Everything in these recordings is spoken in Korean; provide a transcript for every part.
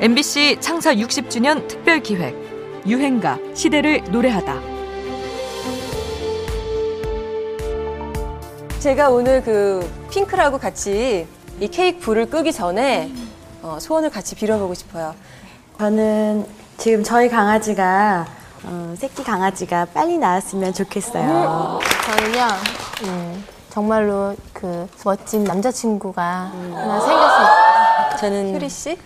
MBC 창사 60주년 특별 기획 유행가 시대를 노래하다. 제가 오늘 그 핑크라고 같이 이 케이크 불을 끄기 전에 어, 소원을 같이 빌어보고 싶어요. 저는 지금 저희 강아지가 어, 새끼 강아지가 빨리 나왔으면 좋겠어요. 저는요, 음, 정말로 그 멋진 남자친구가 하나 생겼으면 저는 효리 씨?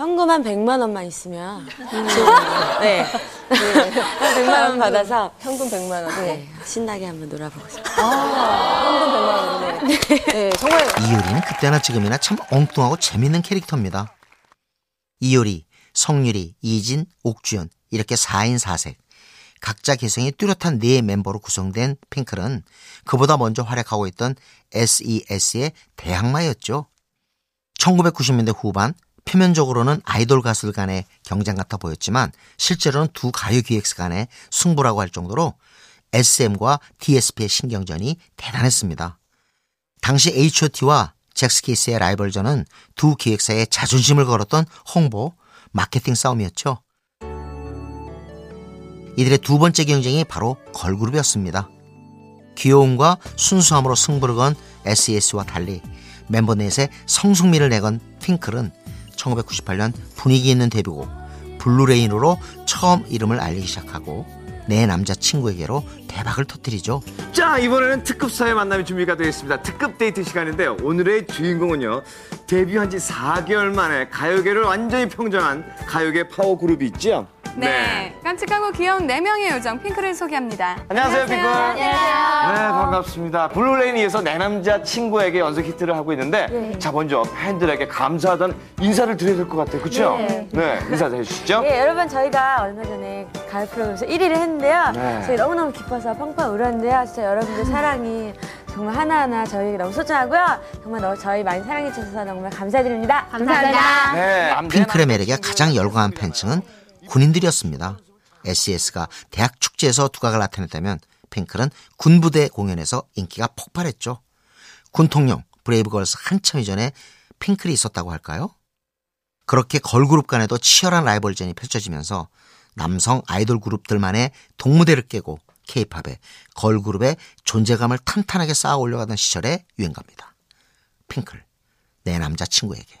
현금 한 100만 원만 있으면 좋겠네요. 네. 한 100만 원 받아서 현금 100만 원. 네. 네, 신나게 한번 놀아보고 싶어요. 현금 100만 원. 네. 네, 정말 이효리는 그때나 지금이나 참 엉뚱하고 재밌는 캐릭터입니다. 이효리, 성유리, 이진, 옥주연 이렇게 4인 4색 각자 개성이 뚜렷한 네 멤버로 구성된 핑클은 그보다 먼저 활약하고 있던 SES의 대항마였죠. 1990년대 후반 표면적으로는 아이돌 가수들 간의 경쟁 같아 보였지만 실제로는 두 가요 기획사 간의 승부라고 할 정도로 SM과 DSP의 신경전이 대단했습니다. 당시 H.O.T와 잭스키스의 라이벌전은 두 기획사의 자존심을 걸었던 홍보, 마케팅 싸움이었죠. 이들의 두 번째 경쟁이 바로 걸그룹이었습니다. 귀여움과 순수함으로 승부를 건 SES와 달리 멤버 넷의 성숙미를 내건 핑클은 1998년 분위기 있는 데뷔곡 Blue Rain으로 처음 이름을 알리기 시작하고 내 남자친구에게로 대박을 터뜨리죠. 자 이번에는 특급 스타와의 만남이 준비가 되어 있습니다. 특급 데이트 시간인데요. 오늘의 주인공은요. 데뷔한 지 4개월 만에 가요계를 완전히 평정한 가요계 파워 그룹이 있죠. 네. 깜찍하고 귀여운 네명의 요정 핑클을 소개합니다. 안녕하세요, 핑클. 안녕하세요. 네, 반갑습니다. Blue Rain에서 내 남자 친구에게 연속 히트를 하고 있는데 자 먼저 팬들에게 감사하다는 인사를 드려야 될 것 같아요. 그렇죠? 네. 인사 해 주시죠. 예, 여러분 저희가 얼마 전에 가요 프로그램에서 1위를 했는데요. 네. 저희 너무너무 기뻐서 펑펑 울었는데요. 진짜 여러분들 사랑이 정말 하나하나 저희에게 너무 소중하고요. 정말 너, 저희 많이 사랑해 주셔서 정말 감사드립니다. 감사합니다. 네. 핑클의 매력에 가장 열광한 팬층은 군인들이었습니다. SES가 대학 축제에서 두각을 나타냈다면 핑클은 군부대 공연에서 인기가 폭발했죠. 군통령 브레이브걸스 한참 이전에 핑클이 있었다고 할까요? 그렇게 걸그룹 간에도 치열한 라이벌전이 펼쳐지면서 남성 아이돌 그룹들만의 독무대를 깨고 케이팝의 걸그룹의 존재감을 탄탄하게 쌓아 올려가던 시절의 유행가입니다. 핑클, 내 남자친구에게.